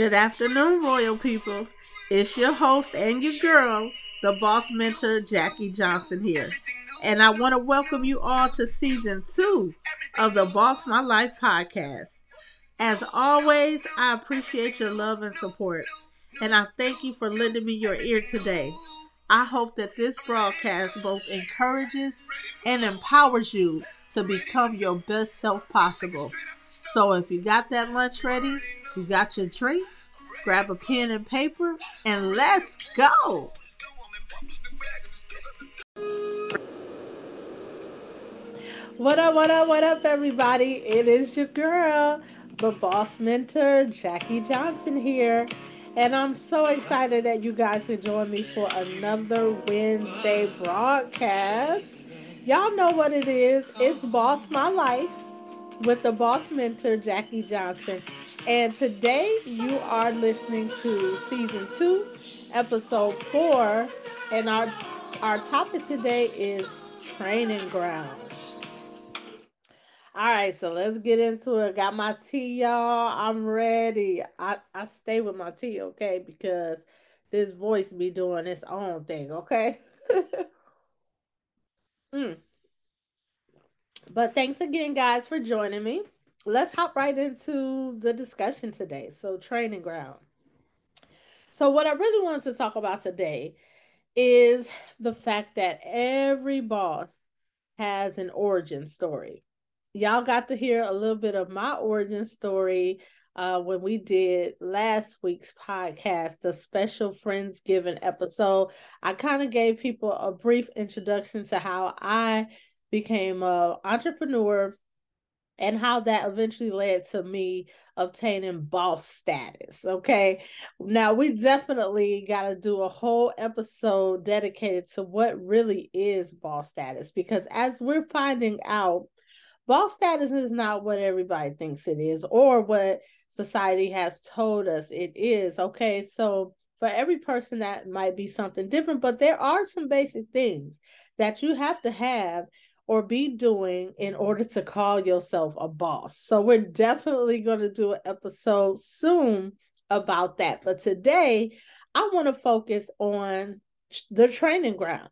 Good afternoon, Royal people. It's your host and your girl, the boss mentor, Jackie Johnson here. And I want to welcome you all to season two of the Boss My Life podcast. As always, I appreciate your love and support, and I thank you for lending me your ear today. I hope that this broadcast both encourages and empowers you to become your best self possible. So if you got that lunch ready, you got your drink, grab a pen and paper, and let's go. What up, what up, what up, everybody? It is your girl, the boss mentor, Jackie Johnson here. And I'm so excited that you guys can join me for another Wednesday broadcast. Y'all know what it is. It's Boss My Life with the boss mentor, Jackie Johnson. And today you are listening to season two, episode four. And our our topic today is training grounds. All right, so let's get into it. Got my tea, y'all. I'm ready. I, I stay with my tea, okay? Because this voice be doing its own thing, okay? mm. But thanks again, guys, for joining me. Let's hop right into the discussion today. So, training ground. So, what I really wanted to talk about today is the fact that every boss has an origin story y'all got to hear a little bit of my origin story uh, when we did last week's podcast, the special Friendsgiving episode. I kind of gave people a brief introduction to how I became an entrepreneur and how that eventually led to me obtaining boss status. Okay. Now, we definitely got to do a whole episode dedicated to what really is boss status because as we're finding out, boss status is not what everybody thinks it is or what society has told us it is. Okay, so for every person that might be something different, but there are some basic things that you have to have or be doing in order to call yourself a boss. So we're definitely going to do an episode soon about that. But today, I want to focus on the training ground.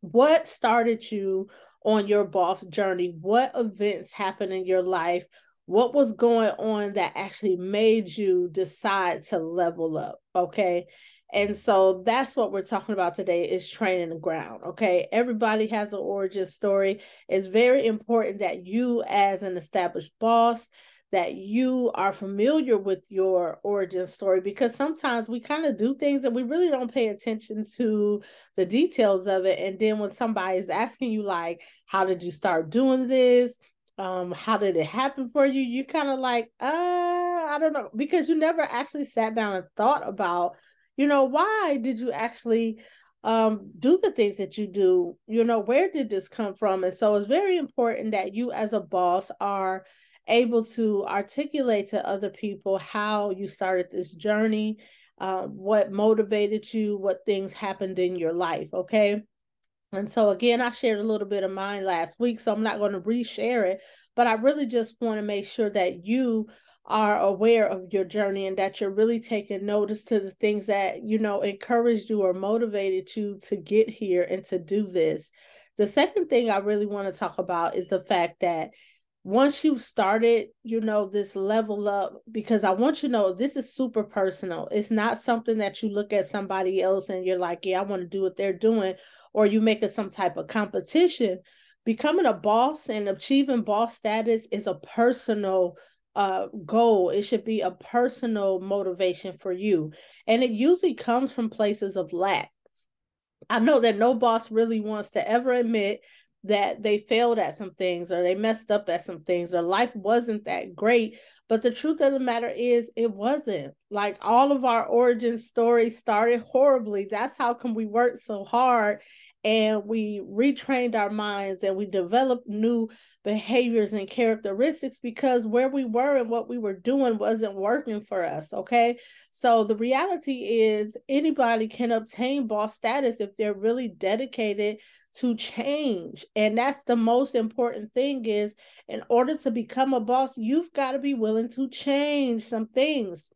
What started you on your boss journey? What events happened in your life? What was going on that actually made you decide to level up? Okay. And so that's what we're talking about today is training the ground. Okay. Everybody has an origin story. It's very important that you, as an established boss, that you are familiar with your origin story because sometimes we kind of do things and we really don't pay attention to the details of it. And then when somebody is asking you, like, how did you start doing this? Um, how did it happen for you? You kind of like, uh, I don't know, because you never actually sat down and thought about, you know, why did you actually um do the things that you do you know where did this come from and so it's very important that you as a boss are able to articulate to other people how you started this journey, uh, what motivated you, what things happened in your life. Okay. And so, again, I shared a little bit of mine last week, so I'm not going to reshare it, but I really just want to make sure that you are aware of your journey and that you're really taking notice to the things that, you know, encouraged you or motivated you to get here and to do this. The second thing I really want to talk about is the fact that once you've started, you know, this level up, because I want you to know this is super personal. It's not something that you look at somebody else and you're like, yeah, I want to do what they're doing, or you make it some type of competition. Becoming a boss and achieving boss status is a personal uh, goal. It should be a personal motivation for you. And it usually comes from places of lack. I know that no boss really wants to ever admit that they failed at some things or they messed up at some things or life wasn't that great but the truth of the matter is it wasn't like all of our origin stories started horribly that's how come we worked so hard and we retrained our minds and we developed new behaviors and characteristics because where we were and what we were doing wasn't working for us okay? So the reality is anybody can obtain boss status if they're really dedicated to change. And that's the most important thing is in order to become a boss you've got to be willing to change some things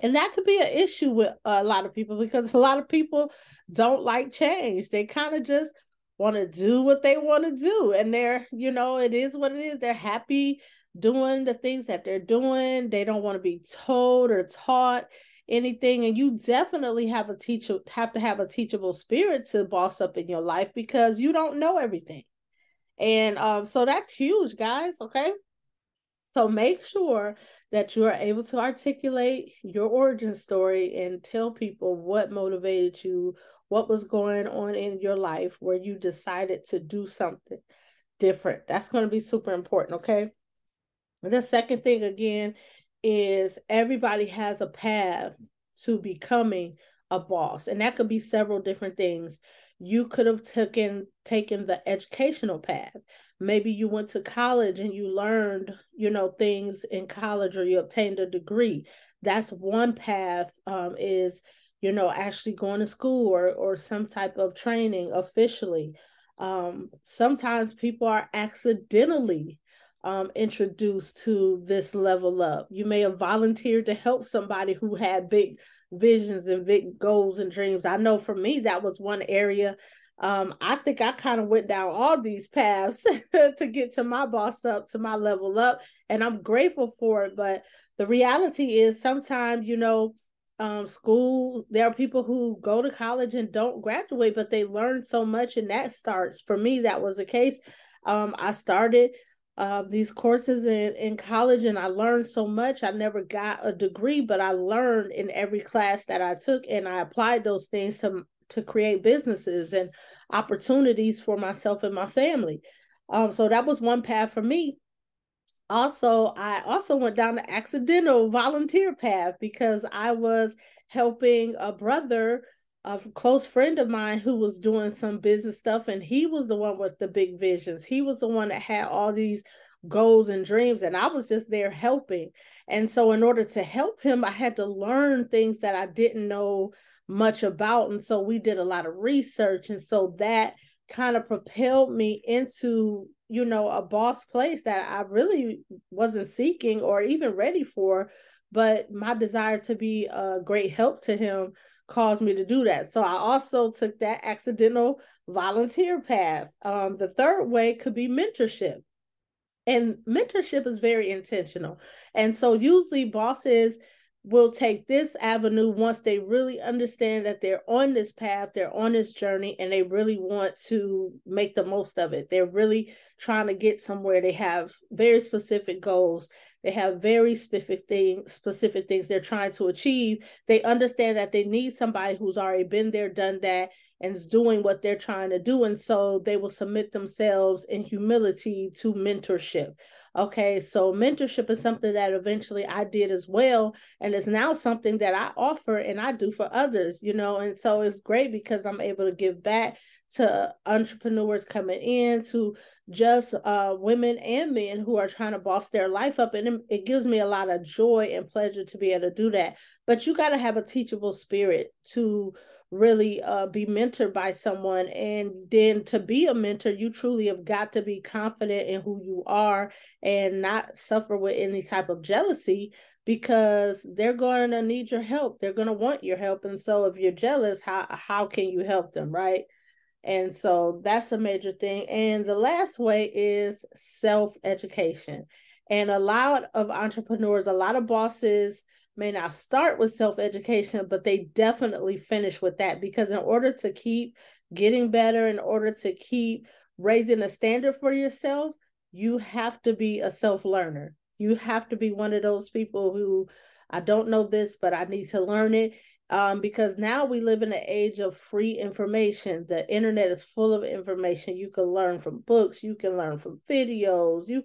And that could be an issue with a lot of people because a lot of people don't like change. They kind of just want to do what they want to do. And they're, you know, it is what it is. They're happy doing the things that they're doing. They don't want to be told or taught anything. And you definitely have a teacher have to have a teachable spirit to boss up in your life because you don't know everything. And um, so that's huge, guys. Okay. So make sure that you are able to articulate your origin story and tell people what motivated you, what was going on in your life where you decided to do something different. That's going to be super important, okay? The second thing again is everybody has a path to becoming a boss, and that could be several different things. You could have taken taken the educational path maybe you went to college and you learned you know things in college or you obtained a degree. That's one path um, is you know actually going to school or or some type of training officially. Um, sometimes people are accidentally um, introduced to this level up. You may have volunteered to help somebody who had big visions and big goals and dreams. I know for me that was one area um, I think I kind of went down all these paths to get to my boss up, to my level up, and I'm grateful for it. But the reality is sometimes, you know, um, school, there are people who go to college and don't graduate, but they learn so much, and that starts. For me, that was the case. Um, I started uh, these courses in, in college and I learned so much. I never got a degree, but I learned in every class that I took and I applied those things to to create businesses and opportunities for myself and my family. Um, so that was one path for me. Also, I also went down the accidental volunteer path because I was helping a brother, a close friend of mine who was doing some business stuff, and he was the one with the big visions. He was the one that had all these goals and dreams and I was just there helping. And so in order to help him, I had to learn things that I didn't know much about. And so we did a lot of research. And so that kind of propelled me into, you know, a boss place that I really wasn't seeking or even ready for. But my desire to be a great help to him caused me to do that. So I also took that accidental volunteer path. Um, the third way could be mentorship. And mentorship is very intentional. And so usually bosses will take this avenue once they really understand that they're on this path, they're on this journey, and they really want to make the most of it. They're really trying to get somewhere. They have very specific goals. They have very specific things, specific things they're trying to achieve. They understand that they need somebody who's already been there, done that, and is doing what they're trying to do. And so they will submit themselves in humility to mentorship. Okay, so mentorship is something that eventually I did as well. And it's now something that I offer and I do for others, you know. And so it's great because I'm able to give back to entrepreneurs coming in, to just uh, women and men who are trying to boss their life up. And it, it gives me a lot of joy and pleasure to be able to do that. But you got to have a teachable spirit to really uh, be mentored by someone. And then to be a mentor, you truly have got to be confident in who you are and not suffer with any type of jealousy because they're going to need your help. They're going to want your help. And so if you're jealous, how, how can you help them, right? And so that's a major thing. And the last way is self education. And a lot of entrepreneurs, a lot of bosses, may not start with self education, but they definitely finish with that because in order to keep getting better, in order to keep raising a standard for yourself, you have to be a self learner. You have to be one of those people who I don't know this, but I need to learn it. Um, because now we live in an age of free information. The internet is full of information. You can learn from books, you can learn from videos. You,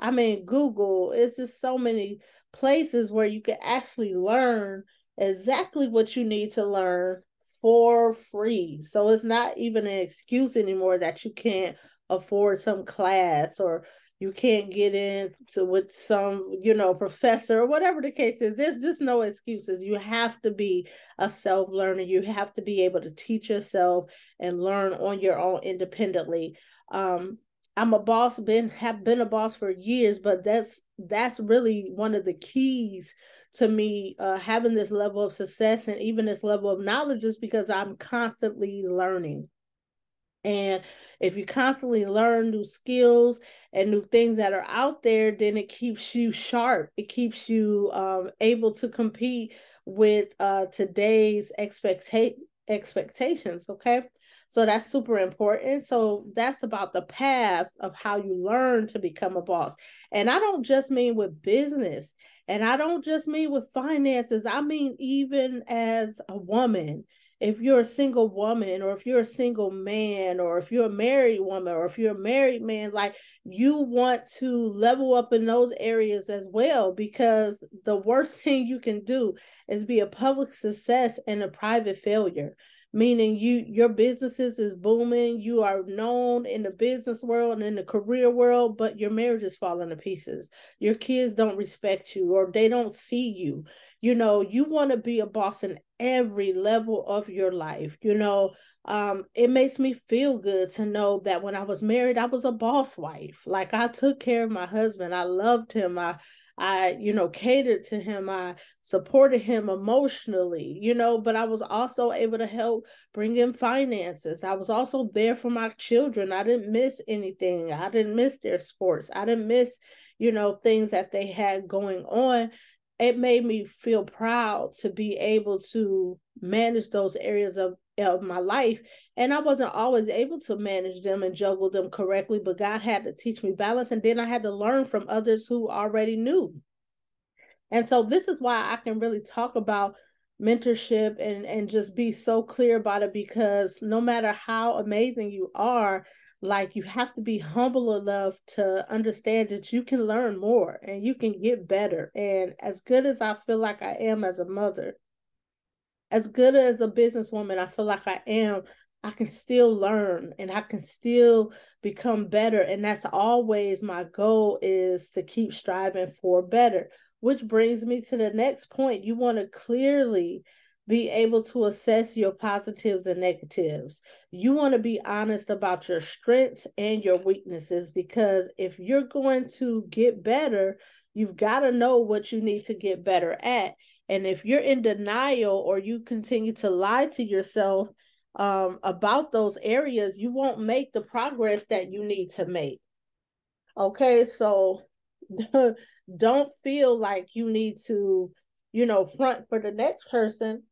I mean, Google. It's just so many places where you can actually learn exactly what you need to learn for free. So it's not even an excuse anymore that you can't afford some class or you can't get into with some you know professor or whatever the case is. There's just no excuses. You have to be a self learner you have to be able to teach yourself and learn on your own independently. Um I'm a boss, been have been a boss for years, but that's that's really one of the keys to me uh, having this level of success and even this level of knowledge is because I'm constantly learning. And if you constantly learn new skills and new things that are out there, then it keeps you sharp. It keeps you um, able to compete with uh, today's expecta- expectations. Okay. So that's super important. So that's about the path of how you learn to become a boss. And I don't just mean with business, and I don't just mean with finances. I mean, even as a woman, if you're a single woman or if you're a single man or if you're a married woman or if you're a married man like you want to level up in those areas as well because the worst thing you can do is be a public success and a private failure meaning you your businesses is booming you are known in the business world and in the career world but your marriage is falling to pieces. Your kids don't respect you or they don't see you. You know you want to be a boss in every level of your life you know? Um it makes me feel good to know that when i was married i was a boss wife. Like i took care of my husband. I loved him. I I, you know, catered to him. I supported him emotionally, you know, but I was also able to help bring in finances. I was also there for my children. I didn't miss anything. I didn't miss their sports. I didn't miss, you know, things that they had going on. It made me feel proud to be able to manage those areas of of my life and i wasn't always able to manage them and juggle them correctly but god had to teach me balance and then i had to learn from others who already knew. And so this is why i can really talk about mentorship and and just be so clear about it because no matter how amazing you are like you have to be humble enough to understand that you can learn more and you can get better. And as good as i feel like i am as a mother as good as a businesswoman I feel like I am, I can still learn and I can still become better. And that's always my goal is to keep striving for better. Which brings me to the next point. You want to clearly be able to assess your positives and negatives. You want to be honest about your strengths and your weaknesses because if you're going to get better, you've got to know what you need to get better at. And if you're in denial or you continue to lie to yourself um, about those areas, you won't make the progress that you need to make. Okay, so don't feel like you need to, you know, front for the next person.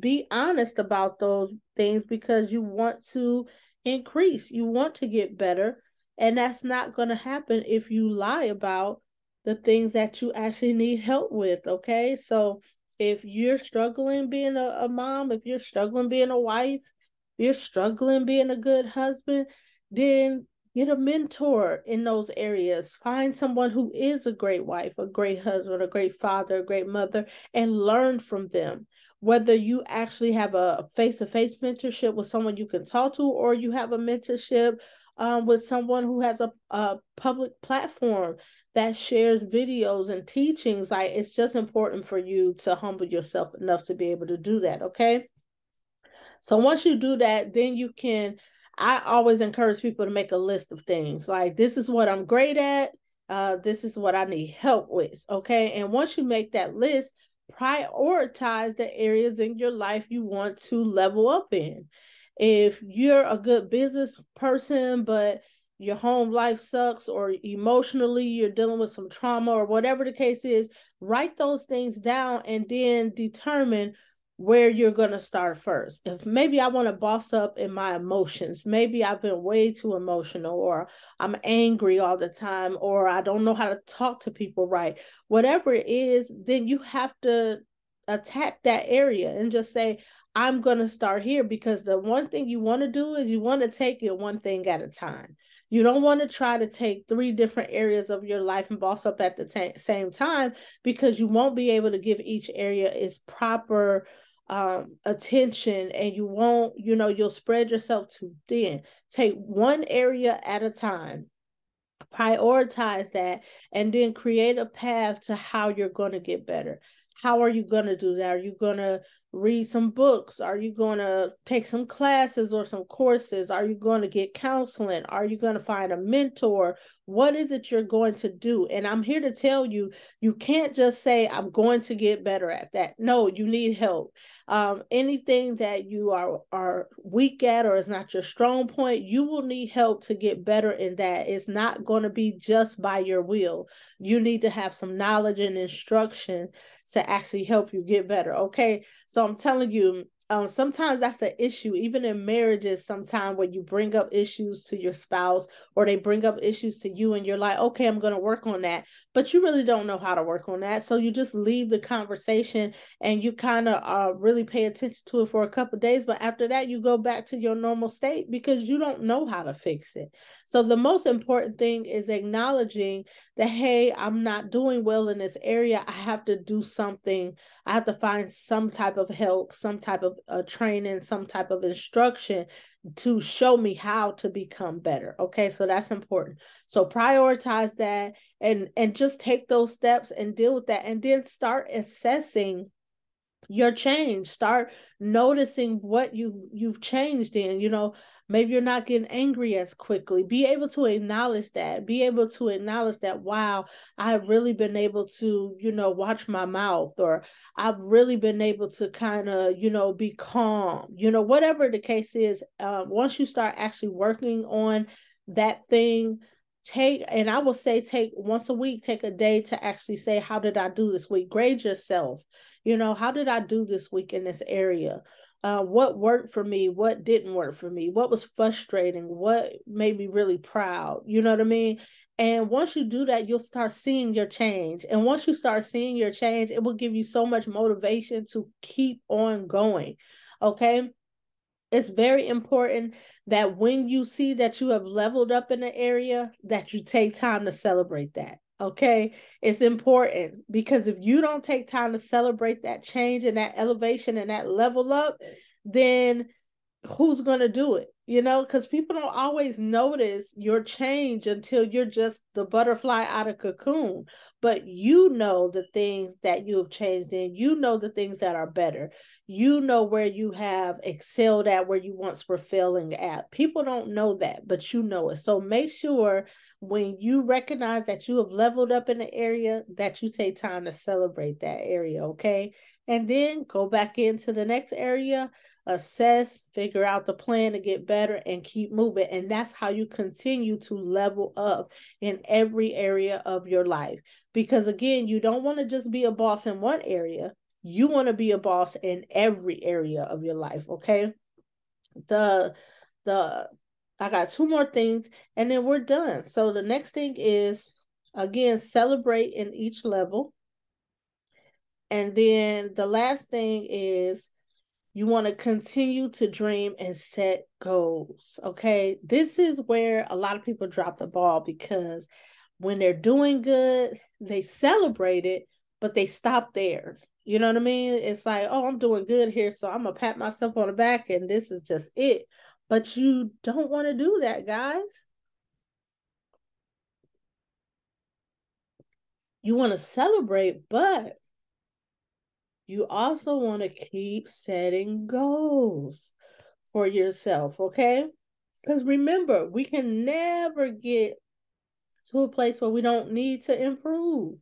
Be honest about those things because you want to increase, you want to get better. And that's not going to happen if you lie about the things that you actually need help with. Okay. So if you're struggling being a, a mom, if you're struggling being a wife, if you're struggling being a good husband, then get a mentor in those areas. Find someone who is a great wife, a great husband, a great father, a great mother, and learn from them. Whether you actually have a face to face mentorship with someone you can talk to, or you have a mentorship um, with someone who has a, a public platform that shares videos and teachings, like it's just important for you to humble yourself enough to be able to do that. Okay. So once you do that, then you can. I always encourage people to make a list of things like this is what I'm great at. Uh, this is what I need help with. Okay. And once you make that list, prioritize the areas in your life you want to level up in if you're a good business person, but your home life sucks or emotionally you're dealing with some trauma or whatever the case is, write those things down and then determine where you're going to start first. If maybe I want to boss up in my emotions, maybe I've been way too emotional or I'm angry all the time or I don't know how to talk to people right. Whatever it is, then you have to attack that area and just say, I'm going to start here because the one thing you want to do is you want to take it one thing at a time. You don't want to try to take three different areas of your life and boss up at the t- same time because you won't be able to give each area its proper um, attention and you won't, you know, you'll spread yourself too thin. Take one area at a time prioritize that and then create a path to how you're going to get better how are you going to do that are you going to read some books? Are you going to take some classes or some courses? Are you going to get counseling? Are you going to find a mentor? What is it you're going to do? And I'm here to tell you, you can't just say, I'm going to get better at that. No, you need help. Um, anything that you are, are weak at or is not your strong point, you will need help to get better in that. It's not going to be just by your will. You need to have some knowledge and instruction to actually help you get better. Okay. So I'm telling you, um, sometimes that's an issue, even in marriages, sometimes when you bring up issues to your spouse or they bring up issues to you and you're like, okay, I'm going to work on that. But you really don't know how to work on that. So you just leave the conversation and you kind of uh, really pay attention to it for a couple days. But after that, you go back to your normal state because you don't know how to fix it. So the most important thing is acknowledging that, hey, I'm not doing well in this area. I have to do something. I have to find some type of help, some type of uh, training, some type of instruction to show me how to become better. Okay, so that's important. So prioritize that and and just take those steps and deal with that, and then start assessing your change. Start noticing what you you've changed in you know maybe you're not getting angry as quickly. Be able to acknowledge that. Be able to acknowledge that wow i've really been able to you know watch my mouth or i've really been able to kind of you know be calm you know whatever the case is um, once you start actually working on that thing take and i will say take once a week take a day to actually say how did i do this week? Grade yourself. You know how did i do this week in this area? Uh, what worked for me? What didn't work for me? What was frustrating? What made me really proud? You know what i mean? And once you do that you'll start seeing your change. And once you start seeing your change it will give you so much motivation to keep on going okay it's very important that when you see that you have leveled up in an area that you take time to celebrate that okay? It's important because if you don't take time to celebrate that change and that elevation and that level up then who's going to do it you know because people don't always notice your change until you're just the butterfly out of cocoon. But you know the things that you have changed in. You know the things that are better. You know where you have excelled at where you once were failing at. People don't know that but you know it. So make sure when you recognize that you have leveled up in the area that you take time to celebrate that area okay and then go back into the next area assess, figure out the plan to get better, and keep moving. And that's how you continue to level up in every area of your life. Because again, you don't want to just be a boss in one area, you want to be a boss in every area of your life. Okay. The, the, I got two more things and then we're done. So the next thing is again, celebrate in each level. And then the last thing is you want to continue to dream and set goals. Okay. This is where a lot of people drop the ball because when they're doing good, they celebrate it, but they stop there. You know what I mean? It's like, oh, I'm doing good here. So I'm going to pat myself on the back and this is just it. But you don't want to do that, guys. You want to celebrate, but you also want to keep setting goals for yourself, okay? Because remember, we can never get to a place where we don't need to improve,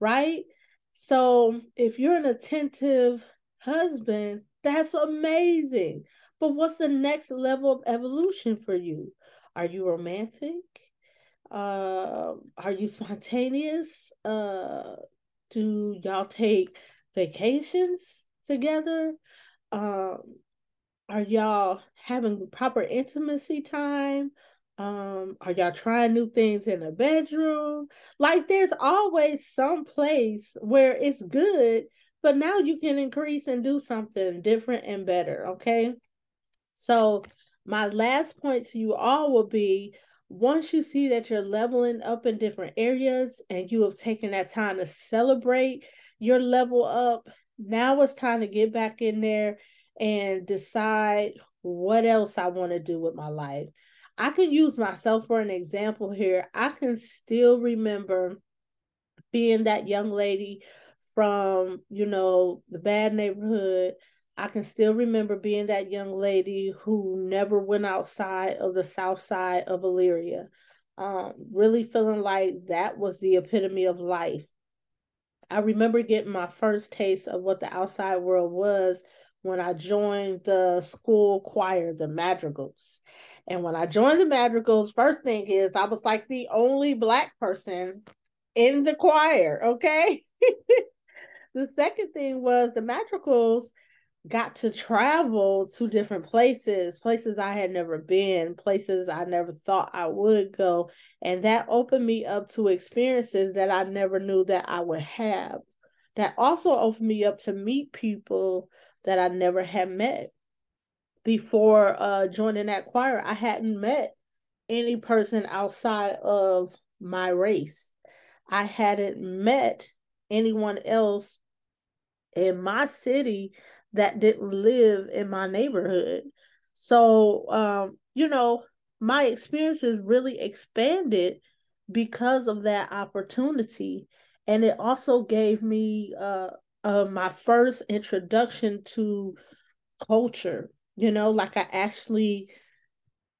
right? So if you're an attentive husband, that's amazing. But what's the next level of evolution for you? Are you romantic? Uh, are you spontaneous? Uh, do y'all take vacations together? Um, are y'all having proper intimacy time? Um, are y'all trying new things in the bedroom? Like there's always some place where it's good, but now you can increase and do something different and better. Okay. So my last point to you all will be once you see that you're leveling up in different areas and you have taken that time to celebrate your level up. Now it's time to get back in there and decide what else I want to do with my life. I can use myself for an example here. I can still remember being that young lady from, you know, the bad neighborhood I can still remember being that young lady who never went outside of the south side of Elyria. Um, really feeling like that was the epitome of life. I remember getting my first taste of what the outside world was when I joined the school choir, the Madrigals. And when I joined the Madrigals, first thing is I was like the only black person in the choir, okay? the second thing was the Madrigals got to travel to different places, places I had never been, places I never thought I would go. And that opened me up to experiences that I never knew that I would have. That also opened me up to meet people that I never had met. Before uh, joining that choir, I hadn't met any person outside of my race. I hadn't met anyone else in my city that didn't live in my neighborhood. So, um, you know, my experiences really expanded because of that opportunity. And it also gave me uh, uh, my first introduction to culture. You know, like I actually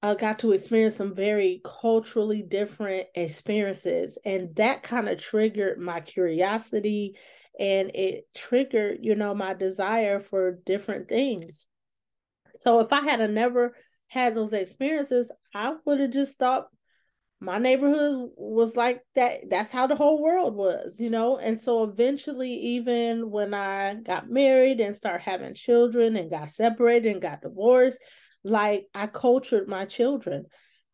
uh, got to experience some very culturally different experiences. And that kind of triggered my curiosity and it triggered you know my desire for different things. So if i had never had those experiences i would have just thought my neighborhood was like that that's how the whole world was you know? And so eventually even when i got married and started having children and got separated and got divorced like i cultured my children.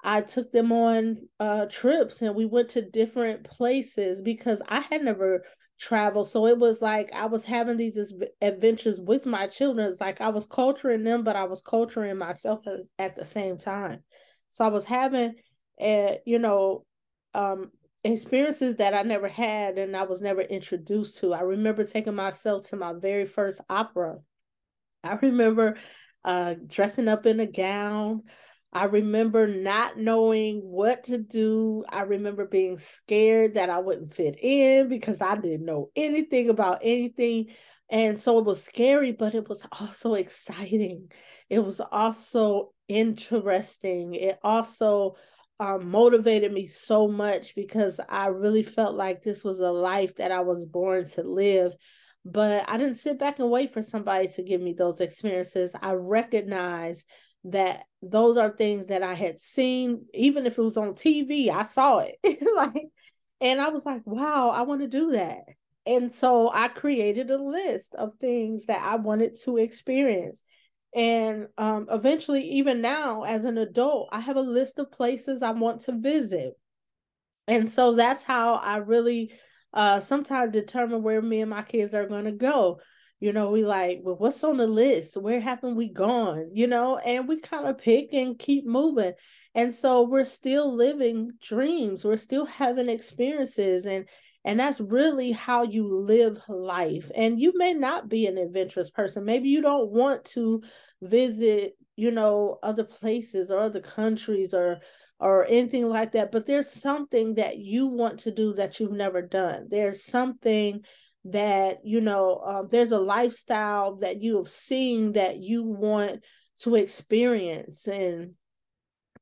I took them on uh trips and we went to different places because i had never travel. So it was like I was having these adventures with my children. It's like I was culturing them, but I was culturing myself at the same time. So I was having, uh, you know, um, experiences that I never had and I was never introduced to. I remember taking myself to my very first opera. I remember uh, dressing up in a gown. I remember not knowing what to do. I remember being scared that I wouldn't fit in because I didn't know anything about anything. And so it was scary, but it was also exciting. It was also interesting. It also um, motivated me so much because I really felt like this was a life that I was born to live. But I didn't sit back and wait for somebody to give me those experiences. I recognized that those are things that I had seen, even if it was on TV, I saw it. like, and I was like, wow, I want to do that. And so I created a list of things that I wanted to experience. And um, eventually, even now, as an adult, I have a list of places I want to visit. And so that's how I really uh, sometimes determine where me and my kids are going to go you know we like well what's on the list? Where haven't we gone? You know and we kind of pick and keep moving. And so we're still living dreams. We're still having experiences and and that's really how you live life. And you may not be an adventurous person. Maybe you don't want to visit you know other places or other countries or or anything like that but there's something that you want to do that you've never done. There's something that you know um, there's a lifestyle that you have seen that you want to experience. And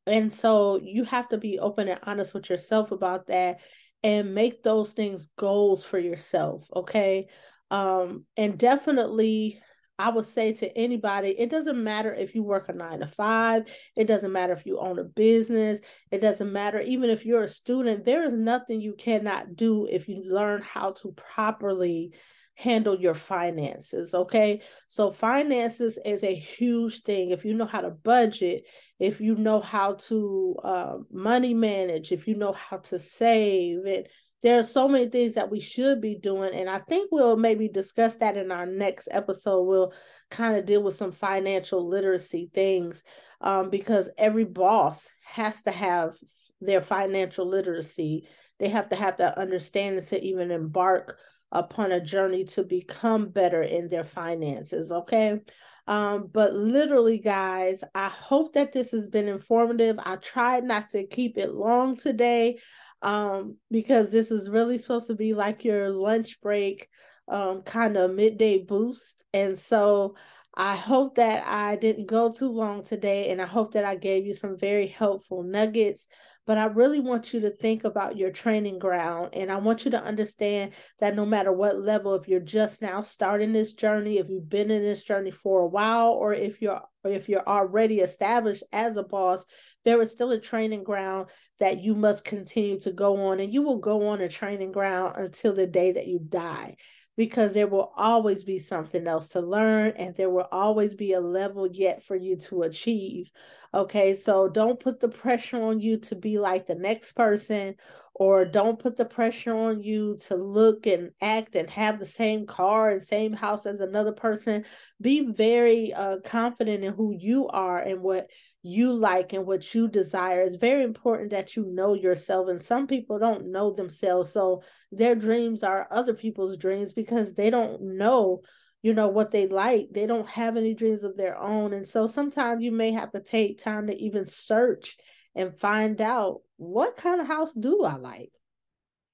and so you have to be open and honest with yourself about that and make those things goals for yourself okay? Um and definitely I would say to anybody, it doesn't matter if you work a nine to five, it doesn't matter if you own a business, it doesn't matter even if you're a student, there is nothing you cannot do if you learn how to properly handle your finances. Okay. So, finances is a huge thing. If you know how to budget, if you know how to uh, money manage, if you know how to save it, there are so many things that we should be doing and i think we'll maybe discuss that in our next episode. We'll kind of deal with some financial literacy things um, because every boss has to have their financial literacy. They have to have that understanding to even embark upon a journey to become better in their finances okay? Um, but literally guys i hope that this has been informative. I tried not to keep it long today um, because this is really supposed to be like your lunch break um, kind of midday boost. And so I hope that I didn't go too long today, and I hope that I gave you some very helpful nuggets. But I really want you to think about your training ground, and I want you to understand that no matter what level, if you're just now starting this journey, if you've been in this journey for a while, or if you're or if you're already established as a boss, there is still a training ground that you must continue to go on, and you will go on a training ground until the day that you die because there will always be something else to learn and there will always be a level yet for you to achieve. Okay, so don't put the pressure on you to be like the next person or don't put the pressure on you to look and act and have the same car and same house as another person. Be very uh, confident in who you are and what you like and what you desire. It's very important that you know yourself. And some people don't know themselves. So their dreams are other people's dreams because they don't know, you know, what they like. They don't have any dreams of their own. And so sometimes you may have to take time to even search and find out what kind of house do I like?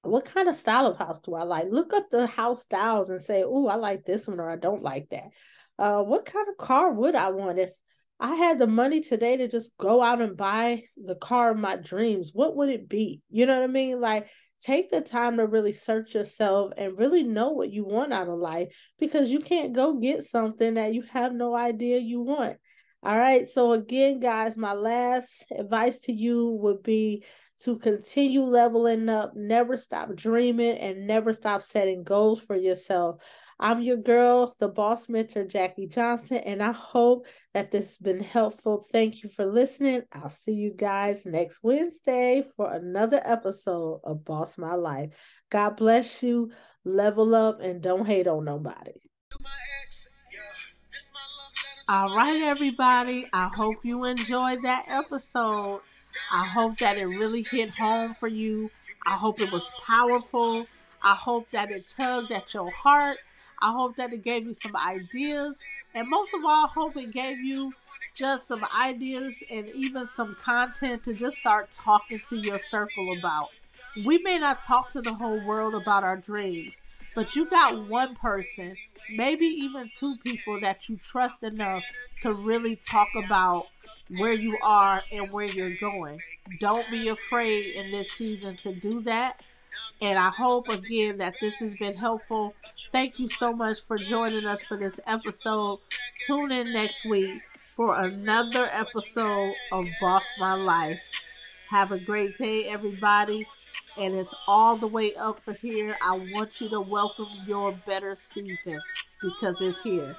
What kind of style of house do I like? Look up the house styles and say, oh, I like this one or I don't like that. Uh, what kind of car would I want if I had the money today to just go out and buy the car of my dreams, what would it be? You know what I mean? Like, take the time to really search yourself and really know what you want out of life because you can't go get something that you have no idea you want. All right. So, again, guys, my last advice to you would be to continue leveling up, never stop dreaming, and never stop setting goals for yourself. I'm your girl, the boss mentor, Jackie Johnson, and I hope that this has been helpful. Thank you for listening. I'll see you guys next Wednesday for another episode of Boss My Life. God bless you, level up, and don't hate on nobody. All right, everybody. I hope you enjoyed that episode. I hope that it really hit home for you. I hope it was powerful. I hope that it tugged at your heart. I hope that it gave you some ideas. And most of all, I hope it gave you just some ideas and even some content to just start talking to your circle about. We may not talk to the whole world about our dreams, but you got one person, maybe even two people that you trust enough to really talk about where you are and where you're going. Don't be afraid in this season to do that and I hope again that this has been helpful. Thank you so much for joining us for this episode. Tune in next week for another episode of Boss My Life. Have a great day, everybody. And it's all the way up for here. I want you to welcome your better season because it's here.